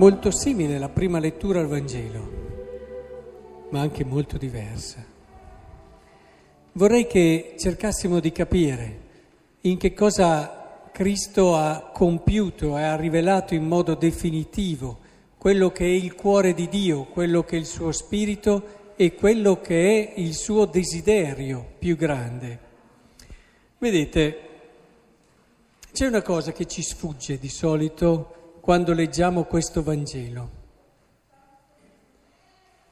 molto simile alla prima lettura al Vangelo, ma anche molto diversa. Vorrei che cercassimo di capire in che cosa Cristo ha compiuto e ha rivelato in modo definitivo quello che è il cuore di Dio, quello che è il suo spirito e quello che è il suo desiderio più grande. Vedete, c'è una cosa che ci sfugge di solito quando leggiamo questo Vangelo,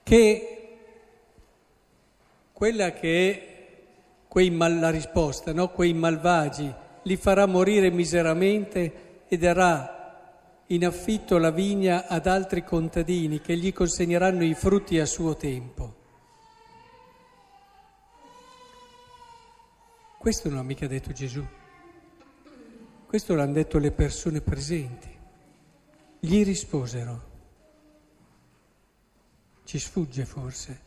che quella che è mal, la risposta, no? quei malvagi, li farà morire miseramente e darà in affitto la vigna ad altri contadini che gli consegneranno i frutti a suo tempo. Questo non ha mica detto Gesù. Questo l'hanno detto le persone presenti. Gli risposero. Ci sfugge forse.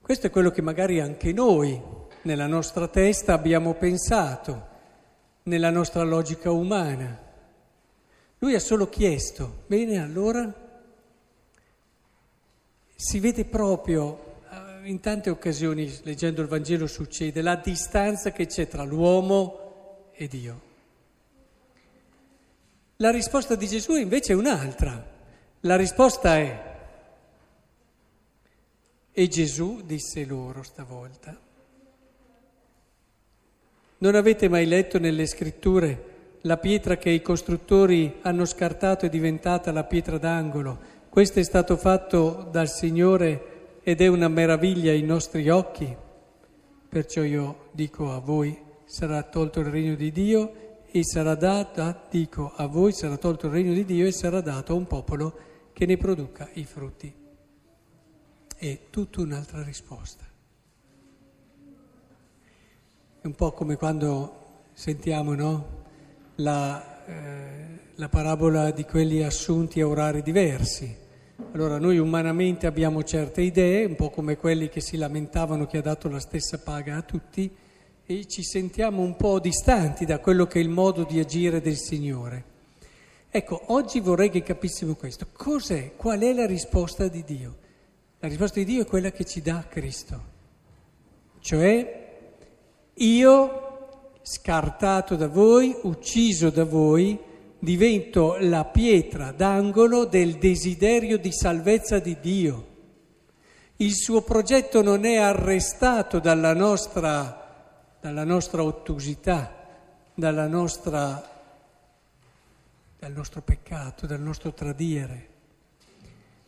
Questo è quello che magari anche noi nella nostra testa abbiamo pensato, nella nostra logica umana. Lui ha solo chiesto, bene allora si vede proprio, eh, in tante occasioni leggendo il Vangelo succede, la distanza che c'è tra l'uomo e Dio. La risposta di Gesù invece è un'altra. La risposta è, e Gesù disse loro stavolta, non avete mai letto nelle scritture la pietra che i costruttori hanno scartato è diventata la pietra d'angolo? Questo è stato fatto dal Signore ed è una meraviglia ai nostri occhi. Perciò io dico a voi, sarà tolto il regno di Dio e sarà dato, dico a voi, sarà tolto il regno di Dio e sarà dato a un popolo che ne produca i frutti. È tutta un'altra risposta. È un po' come quando sentiamo no? la, eh, la parabola di quelli assunti a orari diversi. Allora noi umanamente abbiamo certe idee, un po' come quelli che si lamentavano che ha dato la stessa paga a tutti, e ci sentiamo un po' distanti da quello che è il modo di agire del Signore. Ecco, oggi vorrei che capissimo questo. Cos'è? Qual è la risposta di Dio? La risposta di Dio è quella che ci dà Cristo. Cioè, io, scartato da voi, ucciso da voi, divento la pietra d'angolo del desiderio di salvezza di Dio. Il suo progetto non è arrestato dalla nostra dalla nostra ottusità, nostra, dal nostro peccato, dal nostro tradire.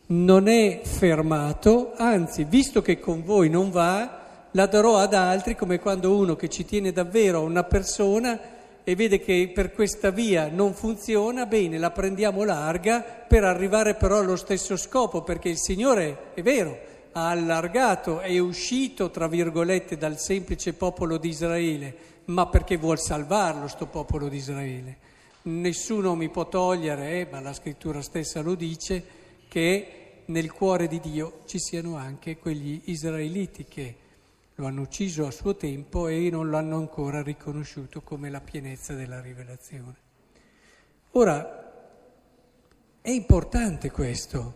Non è fermato, anzi, visto che con voi non va, la darò ad altri come quando uno che ci tiene davvero a una persona e vede che per questa via non funziona, bene, la prendiamo larga per arrivare però allo stesso scopo, perché il Signore è vero, ha allargato, è uscito, tra virgolette, dal semplice popolo di Israele, ma perché vuol salvarlo sto popolo di Israele. Nessuno mi può togliere, eh, ma la scrittura stessa lo dice, che nel cuore di Dio ci siano anche quegli israeliti che lo hanno ucciso a suo tempo e non lo hanno ancora riconosciuto come la pienezza della rivelazione. Ora, è importante questo,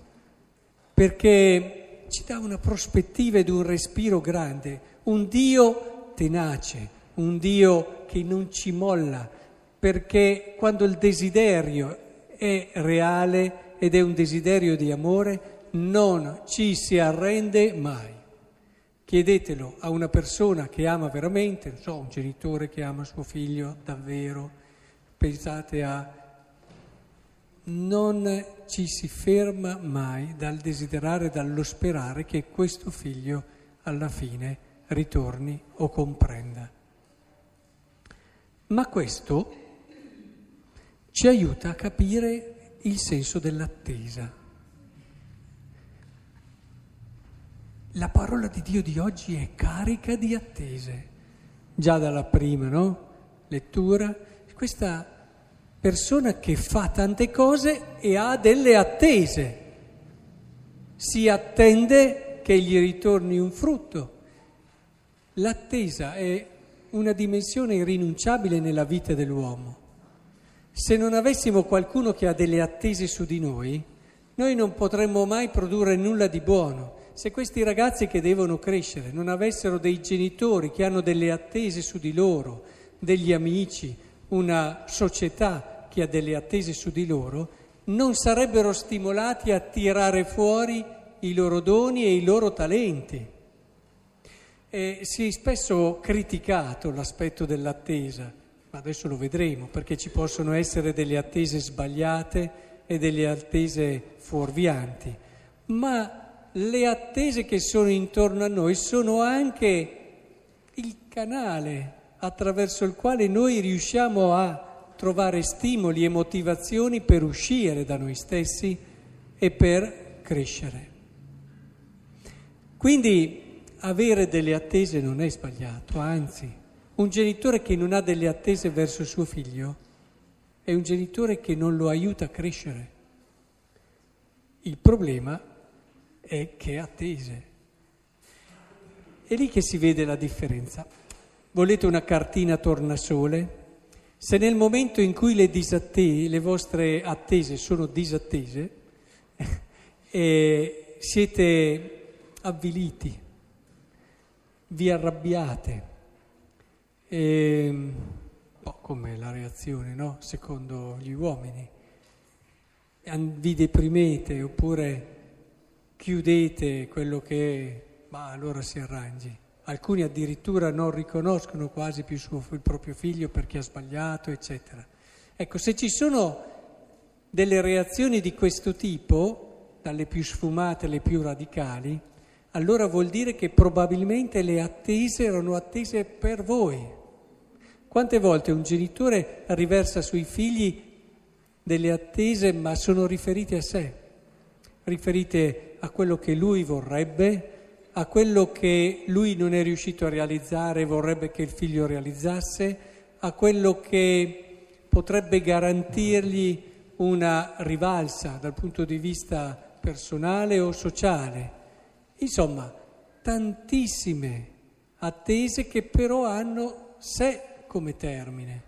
perché ci dà una prospettiva ed un respiro grande, un Dio tenace, un Dio che non ci molla, perché quando il desiderio è reale ed è un desiderio di amore, non ci si arrende mai. Chiedetelo a una persona che ama veramente, non so, un genitore che ama suo figlio davvero, pensate a non ci si ferma mai dal desiderare, dallo sperare che questo figlio alla fine ritorni o comprenda. Ma questo ci aiuta a capire il senso dell'attesa. La parola di Dio di oggi è carica di attese, già dalla prima no? lettura. Questa persona che fa tante cose e ha delle attese. Si attende che gli ritorni un frutto. L'attesa è una dimensione irrinunciabile nella vita dell'uomo. Se non avessimo qualcuno che ha delle attese su di noi, noi non potremmo mai produrre nulla di buono. Se questi ragazzi che devono crescere non avessero dei genitori che hanno delle attese su di loro, degli amici, una società che ha delle attese su di loro, non sarebbero stimolati a tirare fuori i loro doni e i loro talenti. E si è spesso criticato l'aspetto dell'attesa, ma adesso lo vedremo, perché ci possono essere delle attese sbagliate e delle attese fuorvianti, ma le attese che sono intorno a noi sono anche il canale attraverso il quale noi riusciamo a trovare stimoli e motivazioni per uscire da noi stessi e per crescere. Quindi avere delle attese non è sbagliato, anzi, un genitore che non ha delle attese verso suo figlio è un genitore che non lo aiuta a crescere. Il problema è che attese. È lì che si vede la differenza. Volete una cartina tornasole? Se nel momento in cui le, disattese, le vostre attese sono disattese, eh, siete avviliti, vi arrabbiate, e, po' come la reazione, no? Secondo gli uomini. Vi deprimete oppure chiudete quello che ma allora si arrangi. Alcuni addirittura non riconoscono quasi più suo, il proprio figlio perché ha sbagliato, eccetera. Ecco, se ci sono delle reazioni di questo tipo, dalle più sfumate alle più radicali, allora vuol dire che probabilmente le attese erano attese per voi. Quante volte un genitore riversa sui figli delle attese ma sono riferite a sé, riferite a quello che lui vorrebbe, a quello che lui non è riuscito a realizzare e vorrebbe che il figlio realizzasse, a quello che potrebbe garantirgli una rivalsa dal punto di vista personale o sociale. Insomma, tantissime attese che però hanno sé come termine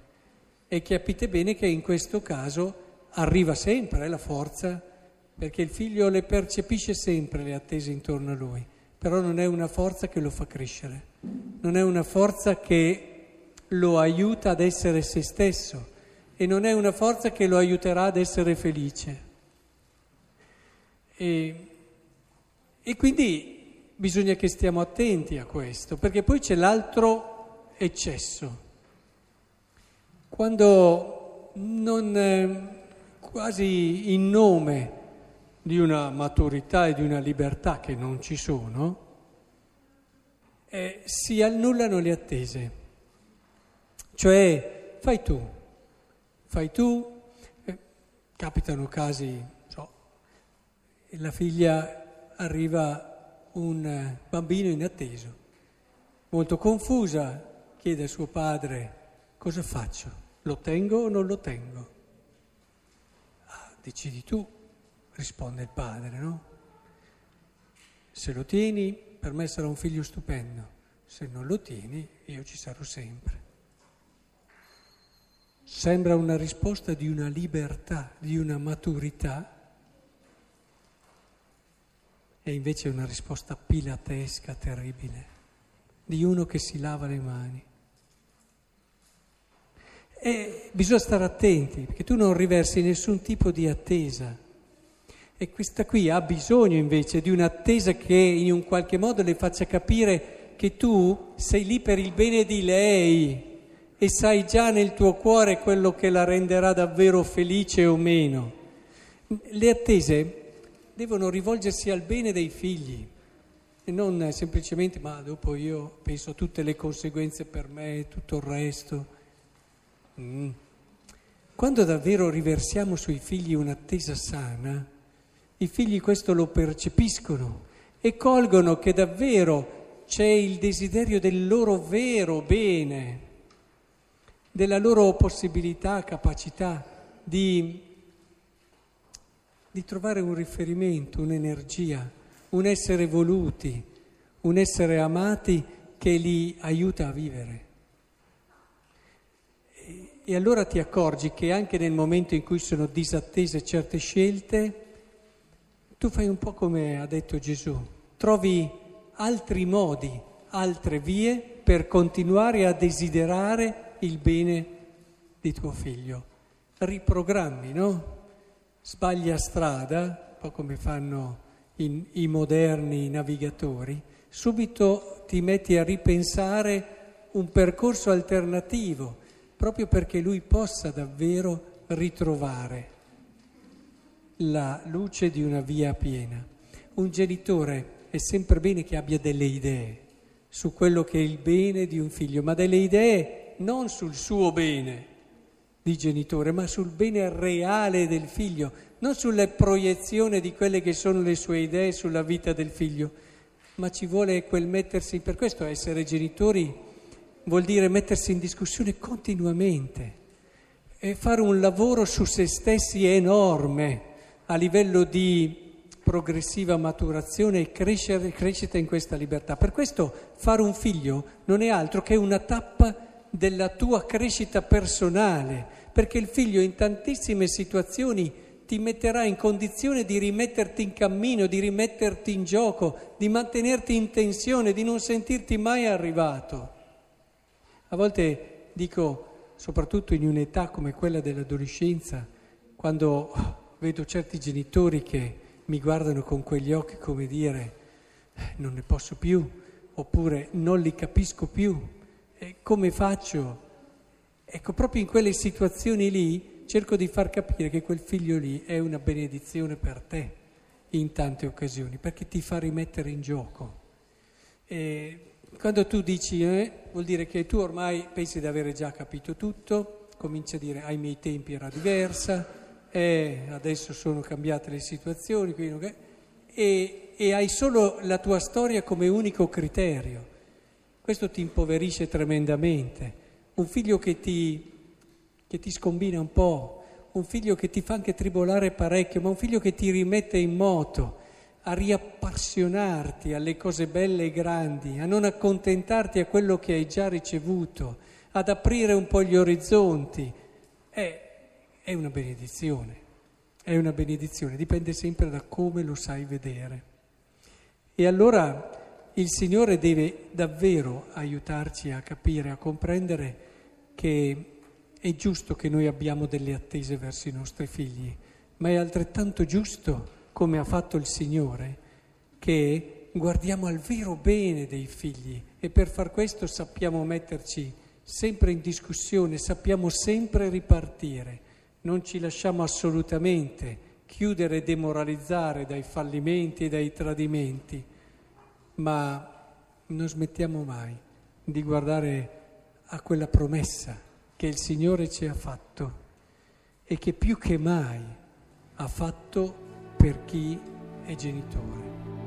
e capite bene che in questo caso arriva sempre la forza perché il figlio le percepisce sempre le attese intorno a lui, però non è una forza che lo fa crescere, non è una forza che lo aiuta ad essere se stesso e non è una forza che lo aiuterà ad essere felice. E e quindi bisogna che stiamo attenti a questo, perché poi c'è l'altro eccesso. Quando non, eh, quasi in nome di una maturità e di una libertà che non ci sono, eh, si annullano le attese. Cioè, fai tu, fai tu, eh, capitano casi, so, la figlia arriva un eh, bambino inatteso, molto confusa, chiede a suo padre cosa faccio, lo tengo o non lo tengo? Ah, decidi tu, risponde il padre, no? Se lo tieni, per me sarà un figlio stupendo, se non lo tieni, io ci sarò sempre. Sembra una risposta di una libertà, di una maturità e invece è una risposta pilatesca, terribile, di uno che si lava le mani. E bisogna stare attenti, perché tu non riversi nessun tipo di attesa. E questa qui ha bisogno invece di un'attesa che in un qualche modo le faccia capire che tu sei lì per il bene di lei e sai già nel tuo cuore quello che la renderà davvero felice o meno. Le attese devono rivolgersi al bene dei figli e non semplicemente ma dopo io penso a tutte le conseguenze per me e tutto il resto. Mm. Quando davvero riversiamo sui figli un'attesa sana, i figli questo lo percepiscono e colgono che davvero c'è il desiderio del loro vero bene, della loro possibilità, capacità di di trovare un riferimento, un'energia, un essere voluti, un essere amati che li aiuta a vivere. e allora ti accorgi che anche nel momento in cui sono disattese certe scelte, tu fai un po' come ha detto Gesù, trovi altri modi, altre vie per continuare a desiderare il bene di tuo figlio. Riprogrammi, no? Sbaglia strada, un po' come fanno in, i moderni navigatori, subito ti metti a ripensare un percorso alternativo proprio perché lui possa davvero ritrovare la luce di una via piena. Un genitore è sempre bene che abbia delle idee su quello che è il bene di un figlio, ma delle idee non sul suo bene di genitore, ma sul bene reale del figlio, non sulla proiezione di quelle che sono le sue idee sulla vita del figlio, ma ci vuole quel mettersi, per questo essere genitori vuol dire mettersi in discussione continuamente e fare un lavoro su se stessi enorme a livello di progressiva maturazione e crescere, crescita in questa libertà. Per questo fare un figlio non è altro che una tappa della tua crescita personale, perché il figlio in tantissime situazioni ti metterà in condizione di rimetterti in cammino, di rimetterti in gioco, di mantenerti in tensione, di non sentirti mai arrivato. A volte dico, soprattutto in un'età come quella dell'adolescenza, quando vedo certi genitori che mi guardano con quegli occhi come dire non ne posso più, oppure non li capisco più, e come faccio? Ecco, proprio in quelle situazioni lì cerco di far capire che quel figlio lì è una benedizione per te in tante occasioni, perché ti fa rimettere in gioco. E quando tu dici eh, vuol dire che tu ormai pensi di avere già capito tutto, cominci a dire ai miei tempi era diversa, eh, adesso sono cambiate le situazioni, quindi, e, e hai solo la tua storia come unico criterio. Questo ti impoverisce tremendamente. Un figlio che ti, che ti scombina un po', un figlio che ti fa anche tribolare parecchio, ma un figlio che ti rimette in moto a riappassionarti alle cose belle e grandi, a non accontentarti a quello che hai già ricevuto, ad aprire un po' gli orizzonti, è, è una benedizione, è una benedizione, dipende sempre da come lo sai vedere. E allora il Signore deve davvero aiutarci a capire, a comprendere che è giusto che noi abbiamo delle attese verso i nostri figli, ma è altrettanto giusto come ha fatto il Signore, che guardiamo al vero bene dei figli e per far questo sappiamo metterci sempre in discussione, sappiamo sempre ripartire, non ci lasciamo assolutamente chiudere e demoralizzare dai fallimenti e dai tradimenti, ma non smettiamo mai di guardare a quella promessa che il Signore ci ha fatto e che più che mai ha fatto per chi è genitore.